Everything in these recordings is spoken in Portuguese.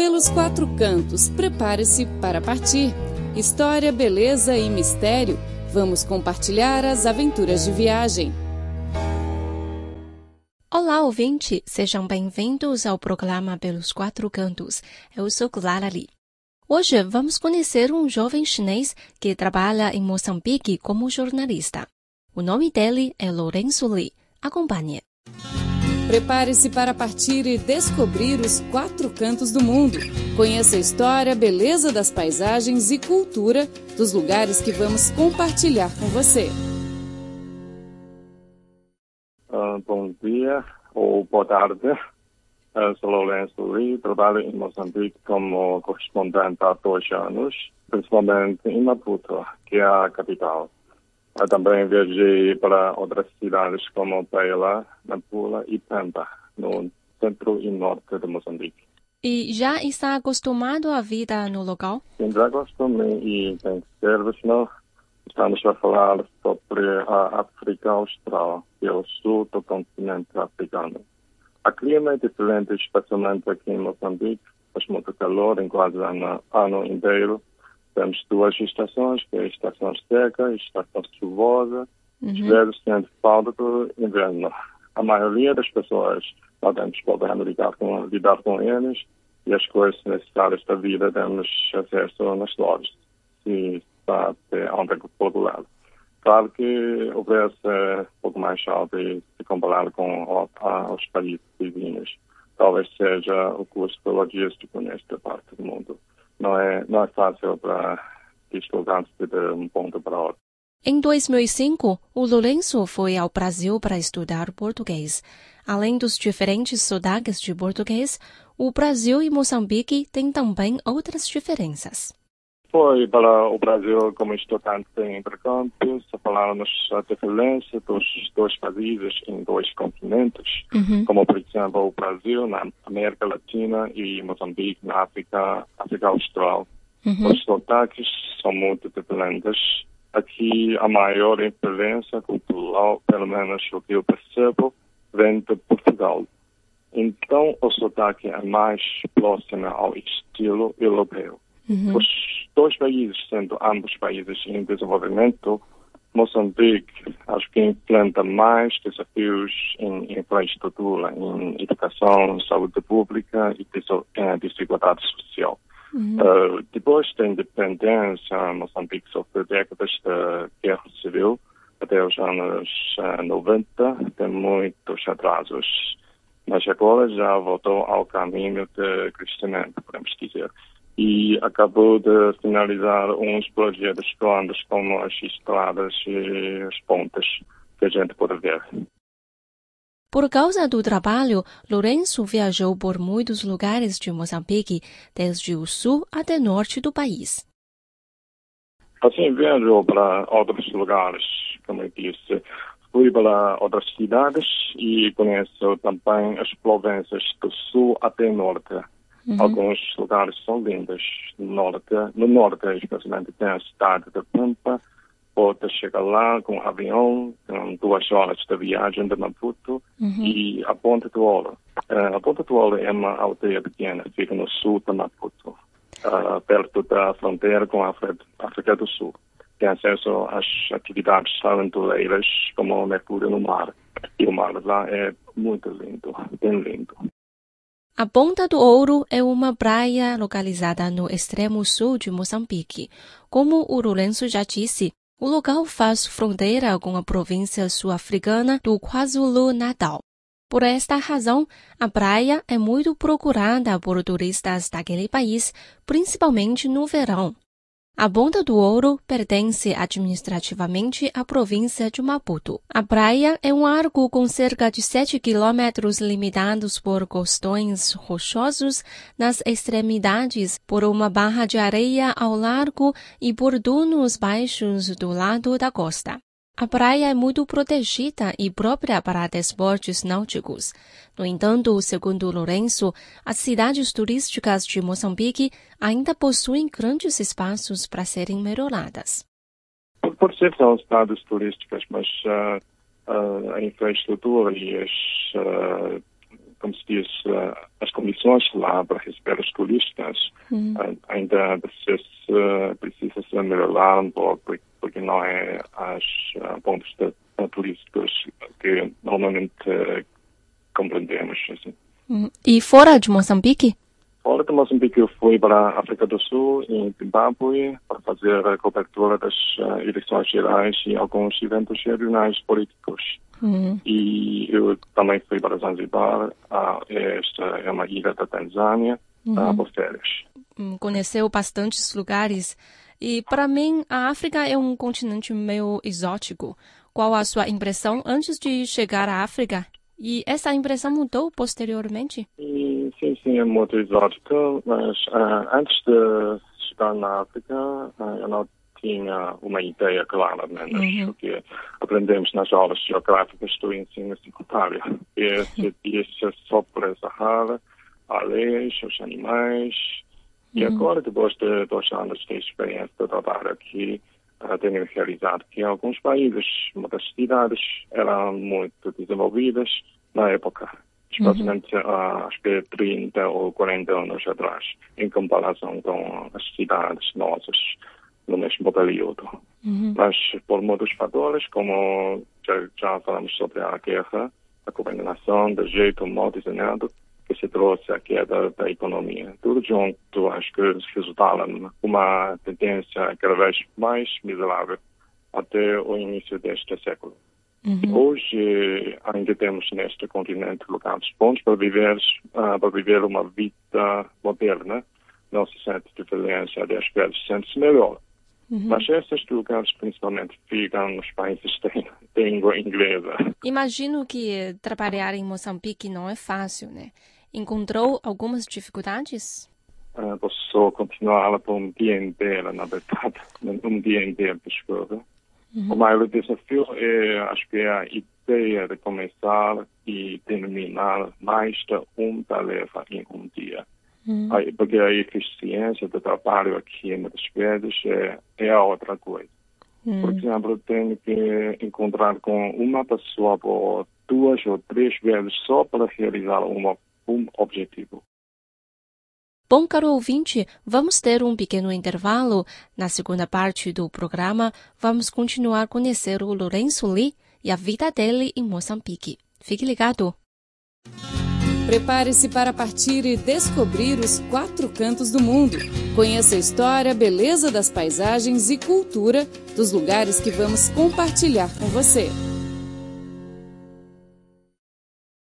Pelos quatro cantos, prepare-se para partir. História, beleza e mistério. Vamos compartilhar as aventuras de viagem. Olá, ouvinte! Sejam bem-vindos ao programa Pelos Quatro Cantos. Eu sou Clara Lee. Hoje vamos conhecer um jovem chinês que trabalha em Moçambique como jornalista. O nome dele é Lourenço Lee. Acompanhe. Prepare-se para partir e descobrir os quatro cantos do mundo. Conheça a história, beleza das paisagens e cultura dos lugares que vamos compartilhar com você. Uh, bom dia ou boa tarde. Eu sou Lourenço Lee, trabalho em Moçambique como correspondente há dois anos, principalmente em Maputo, que é a capital. Eu também viajei para outras cidades como Beira, Nampula e Pemba, no centro e norte de Moçambique. E já está acostumado à vida no local? Sim, já costume e tem que ser, senão estamos a falar sobre a África Austral, que é o sul do continente africano. O clima é diferente, especialmente aqui em Moçambique. Faz muito calor em quase ano, ano inteiro. Temos duas estações, que é a estação seca e a estação chuvosa. Uhum. Vezes sente falta do inverno. A maioria das pessoas não temos problema lidar com, lidar com eles e as coisas necessárias da vida temos acesso nas lojas. Se está onde do lado. Claro que o preço é um pouco mais alto se comparado com os países vizinhos. Talvez seja o custo logístico nesta parte do mundo. Não é, não é fácil para deslocar-se de um ponto para outro. Em 2005, o Lourenço foi ao Brasil para estudar português. Além dos diferentes sotaques de português, o Brasil e Moçambique têm também outras diferenças. Foi para o Brasil como estudante em intercâmbio, se falamos a diferença dos dois países em dois continentes, uhum. como por exemplo o Brasil na América Latina e Moçambique na África, África Austral. Uhum. Os sotaques são muito diferentes. Aqui a maior influência cultural, pelo menos o que eu percebo, vem de Portugal. Então o sotaque é mais próximo ao estilo europeu. Uhum. Os dois países, sendo ambos países em desenvolvimento, Moçambique acho que enfrenta mais desafios em infraestrutura, em educação, saúde pública e eh, desigualdade social. Uhum. Uh, depois da independência, Moçambique sofreu décadas de guerra civil até os anos uh, 90, tem muitos atrasos, mas agora já voltou ao caminho de crescimento, podemos dizer e acabou de finalizar uns projetos grandes como as estradas e as pontes que a gente pode ver. Por causa do trabalho, Lourenço viajou por muitos lugares de Moçambique, desde o sul até o norte do país. Assim, viajou para outros lugares, como eu disse. Fui para outras cidades e conheço também as províncias do sul até o norte. Uhum. Alguns lugares são lindos. No norte, no norte especialmente, tem a cidade de Pampa. Pode chegar lá com avião, com duas horas de viagem de Maputo uhum. e a Ponta do Ouro. Uh, a Ponta do Ouro é uma aldeia pequena, fica no sul de Maputo, uh, perto da fronteira com a África do Sul. Tem acesso às atividades aventureiras, como o mergulho no mar. E o mar lá é muito lindo, bem lindo. A Ponta do Ouro é uma praia localizada no extremo sul de Moçambique. Como o Lourenço já disse, o local faz fronteira com a província sul-africana do KwaZulu-Natal. Por esta razão, a praia é muito procurada por turistas daquele país, principalmente no verão. A Ponta do Ouro pertence administrativamente à província de Maputo. A praia é um arco com cerca de 7 quilômetros limitados por costões rochosos nas extremidades, por uma barra de areia ao largo e por dunos baixos do lado da costa. A praia é muito protegida e própria para desportos náuticos. No entanto, segundo Lourenço, as cidades turísticas de Moçambique ainda possuem grandes espaços para serem melhoradas. Por ser são cidades turísticas, mas uh, uh, a infraestrutura e as uh, como se diz, uh, as condições lá para receber os turistas uhum. uh, ainda precisa, precisa ser melhorar um pouco, porque não é as pontos de, turísticos que normalmente compreendemos. Assim. Uhum. E fora de Moçambique? Fora de Moçambique, eu fui para a África do Sul, em Zimbábue, para fazer a cobertura das eleições gerais e alguns eventos regionais políticos. Uhum. E eu também fui para Zanzibar, ah, esta é uma ilha da Tanzânia, uhum. ah, por férias. Hum, conheceu bastantes lugares. E para mim, a África é um continente meio exótico. Qual a sua impressão antes de chegar à África? E essa impressão mudou posteriormente? E, sim, sim, é muito exótico, mas uh, antes de chegar na África, uh, eu não tinha uma ideia clara, né, uhum. que aprendemos nas aulas geográficas do ensino secundário. Esse, esse é só por essa rara, a leis, os animais. E uhum. agora, depois de dois anos de experiência de trabalho aqui, uh, tenho realizado que alguns países, muitas cidades eram muito desenvolvidas na época, especialmente uhum. uh, acho que 30 ou 40 anos atrás, em comparação com as cidades nossas no mesmo período. Uhum. Mas por muitos fatores, como já, já falamos sobre a guerra, a combinação de jeito mal desenhado que se trouxe a queda da economia. Tudo junto, acho que resultaram uma tendência cada vez mais miserável até o início deste século. Uhum. Hoje ainda temos neste continente lugares bons para viver, uh, para viver uma vida moderna. Não se sente diferença, às vezes sente-se melhor. Uhum. Mas esses lugares principalmente ficam nos países de língua inglesa. Imagino que trabalhar em Moçambique não é fácil, né? Encontrou algumas dificuldades? Uh, posso continuar por um dia inteiro, na verdade. Um dia inteiro, desculpa. Uhum. O maior desafio é, acho que é a ideia de começar e terminar mais de uma tarefa em um dia. Uhum. Porque a eficiência do trabalho aqui, muitas vezes, é, é outra coisa. Uhum. Por exemplo, tenho que encontrar com uma pessoa por duas ou três vezes só para realizar uma, um objetivo. Bom, caro ouvinte, vamos ter um pequeno intervalo. Na segunda parte do programa, vamos continuar a conhecer o Lourenço Lee e a vida dele em Moçambique. Fique ligado! Prepare-se para partir e descobrir os quatro cantos do mundo. Conheça a história, beleza das paisagens e cultura dos lugares que vamos compartilhar com você.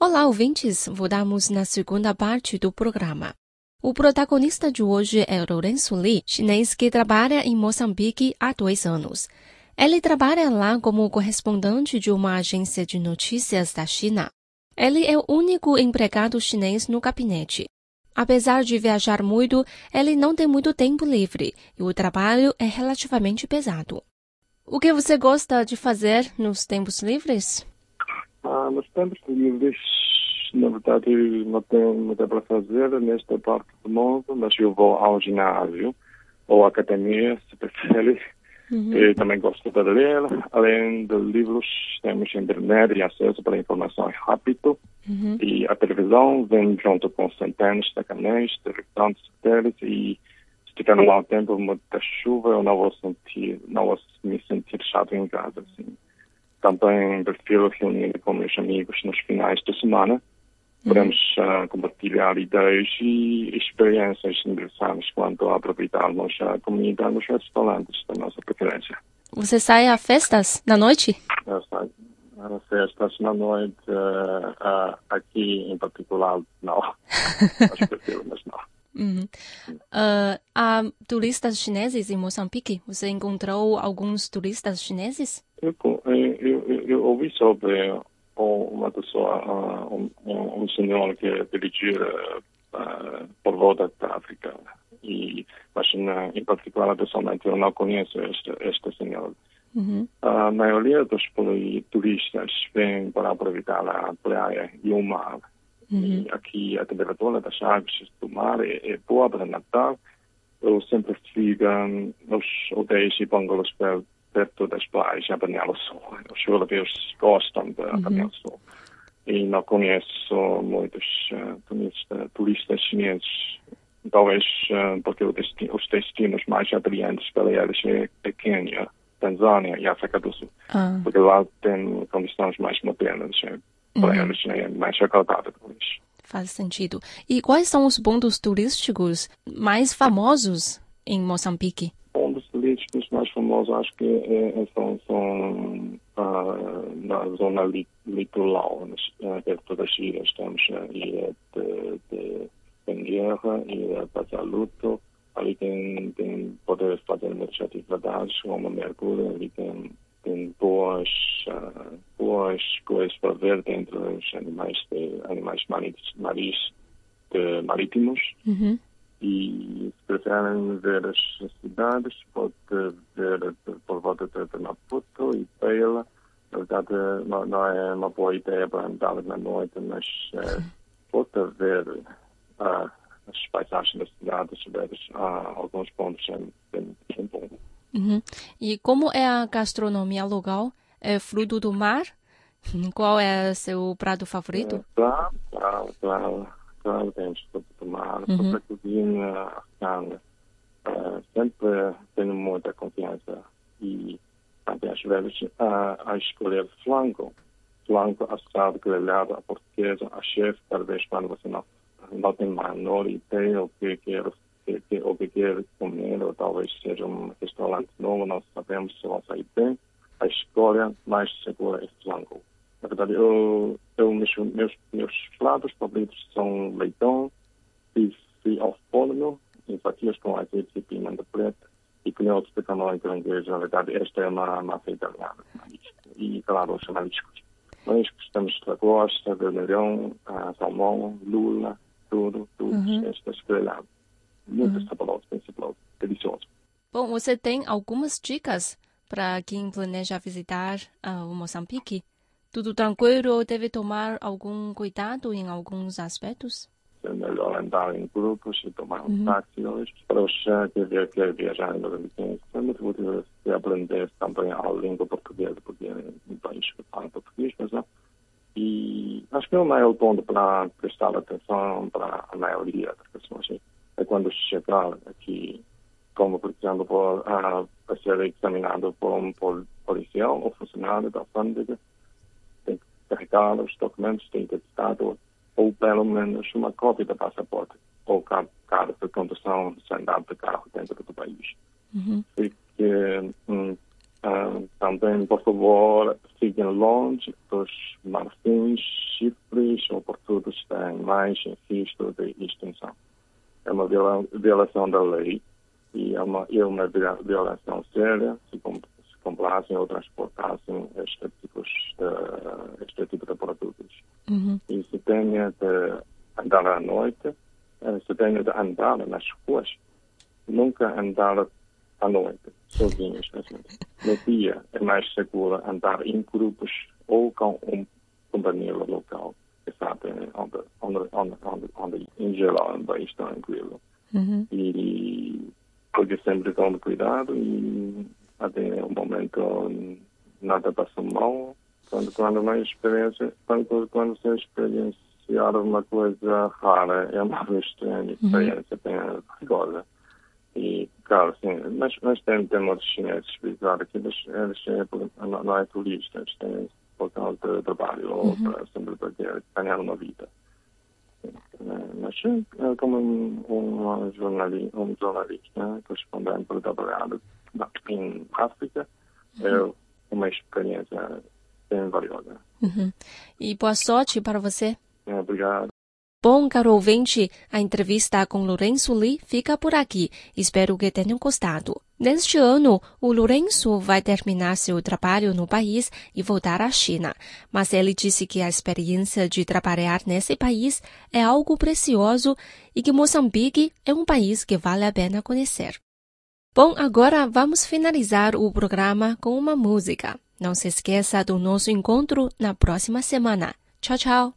Olá, ouvintes! Voltamos na segunda parte do programa. O protagonista de hoje é Lourenço Li, chinês que trabalha em Moçambique há dois anos. Ele trabalha lá como correspondente de uma agência de notícias da China. Ele é o único empregado chinês no gabinete. Apesar de viajar muito, ele não tem muito tempo livre e o trabalho é relativamente pesado. O que você gosta de fazer nos tempos livres? Ah, nos tempos livres, na verdade, não tenho muito para fazer nesta parte do mundo, mas eu vou ao ginásio ou academia, se preferir. Uhum. Eu também gosto de ler. Além de livros, temos internet e acesso para informação rápido. Uhum. E a televisão vem junto com centenas de canais, televisão satélites e se tiver um mau tempo, muita chuva, eu não vou sentir, não vou me sentir chato em casa, assim. Também prefiro reunir com meus amigos nos finais de semana Podemos uh, compartilhar ideias e experiências engraçadas quanto a aproveitarmos a comida nos restaurantes da nossa preferência. Você sai a festas na noite? Eu saio a festas na noite, uh, uh, aqui em particular, não. Acho que mas não. Uhum. Uh, há turistas chineses em Moçambique? Você encontrou alguns turistas chineses? Eu, eu, eu, eu ouvi sobre ou uma pessoa, um, um, senhor que dirigia uh, por volta da África. E, mas, na, em particular, pessoalmente, eu não conheço este, este senhor. Uhum. A maioria dos turistas vem para aproveitar a praia e o mar. Uhum. E aqui a temperatura das águas do mar é, é boa para Natal. Eu sempre fico nos hotéis e bungalows perto das praias, a Panela Sul. Os europeus gostam da uhum. Panela Sul. e não conheço muitos uh, turistas, turistas chineses. Talvez uh, porque destino, os destinos mais atraentes para eles é, é Quênia, Tanzânia e África do Sul. Ah. Porque lá tem condições mais modernas. É, para uhum. eles é mais agradável. Faz sentido. E quais são os pontos turísticos mais famosos em Moçambique? Turísticos mais famosos acho que é, são, são uh, na zona li, litoral, perto das ilhas. Temos a ilha de, de Benguerra, ilha de Bazaluto. Ali tem, tem poder fazer muitas atividades, como mergulho, ali tem tem boas, uh, boas coisas para ver dentro dos animais, de, animais maris, de, marítimos. Uhum. E se preferem ver as cidades, pode ver por volta de Maputo e Peila. Na verdade, não, não, é uma boa ideia para andar na noite, mas uh, pode ver uh, as paisagens das cidades, ver alguns pontos bem, bem, bem bons. Uhum. E como é a gastronomia local? É fruto do mar? Qual é seu prato favorito? É, claro, claro, claro. Claro, temos mar. Uhum. a cozinha africana. Uh, sempre tenho muita confiança e também às vezes a, a escolher flanco. Flanco assado, grelhado, a portuguesa, a chefe, talvez quando você não, não tem menor ideia o que quer que, que, ou que quer comer, ou talvez seja um restaurante novo, não sabemos se vai sair bem, a escolha mais segura é flanco. Na verdade, eu, eu meus, meus, meus pratos favoritos são leitão, em fatias com azeite e pimenta preta, e canhotos de camarão caranguejo. Na verdade, esta é uma massa italiana. E, claro, os mariscos. Mariscos temos de lagosta, vermelhão, salmão, lula, tudo, tudo, uhum. estas grelhadas muito uhum. saboroso, bem saboroso, delicioso. Bom, você tem algumas dicas para quem planeja visitar uh, o Moçambique? Tudo tranquilo ou deve tomar algum cuidado em alguns aspectos? Melhor andar em grupos e tomar um uhum. táxi hoje. Para os que querem viajar em Moçambique, é muito útil aprender também a língua portuguesa, porque é um país que fala português, mas não. E acho que é o maior ponto para prestar atenção para a maioria das pessoas é quando chegar aqui, como por exemplo, por, uh, para ser examinado por um policial ou funcionário da alfândega, tem que carregar os documentos de identidade ou pelo menos uma cópia do passaporte ou carta de condução sem andar de carro dentro do país. Uhum. E que, hum, uh, também, por favor, fiquem longe dos marfins, chifres ou por tudo têm mais risco de extinção é uma violação da lei e é uma, é uma violação séria se, se complacem ou transportassem este tipo de, este tipo de produtos. Uhum. Tenha de andar à noite, se tenha de andar nas ruas, nunca andar à noite, sozinhos. No dia é mais seguro andar em grupos ou com um companheiro local sabem onde, onde, onde, onde, onde em geral é bem tranquilo. Uhum. E porque sempre com cuidado e até o momento nada passa mal. Quando, quando uma experiência, quando, quando você experienciar uma coisa rara, é uma estranha experiência, bem perigosa. E, claro, sim, mas, mas tem, tem muitos chineses visitar aqui, mas eles não, não é turistas, têm por causa de trabalho ou uhum. para, sempre para ganhar uma vida. Mas como um, um, jornalista, um jornalista correspondente para trabalhar em África, uhum. é uma experiência bem valiosa. Uhum. E boa sorte para você. Obrigado. Bom, caro ouvinte, a entrevista com Lourenço Lee fica por aqui. Espero que tenham gostado. Neste ano, o Lourenço vai terminar seu trabalho no país e voltar à China. Mas ele disse que a experiência de trabalhar nesse país é algo precioso e que Moçambique é um país que vale a pena conhecer. Bom, agora vamos finalizar o programa com uma música. Não se esqueça do nosso encontro na próxima semana. Tchau, tchau!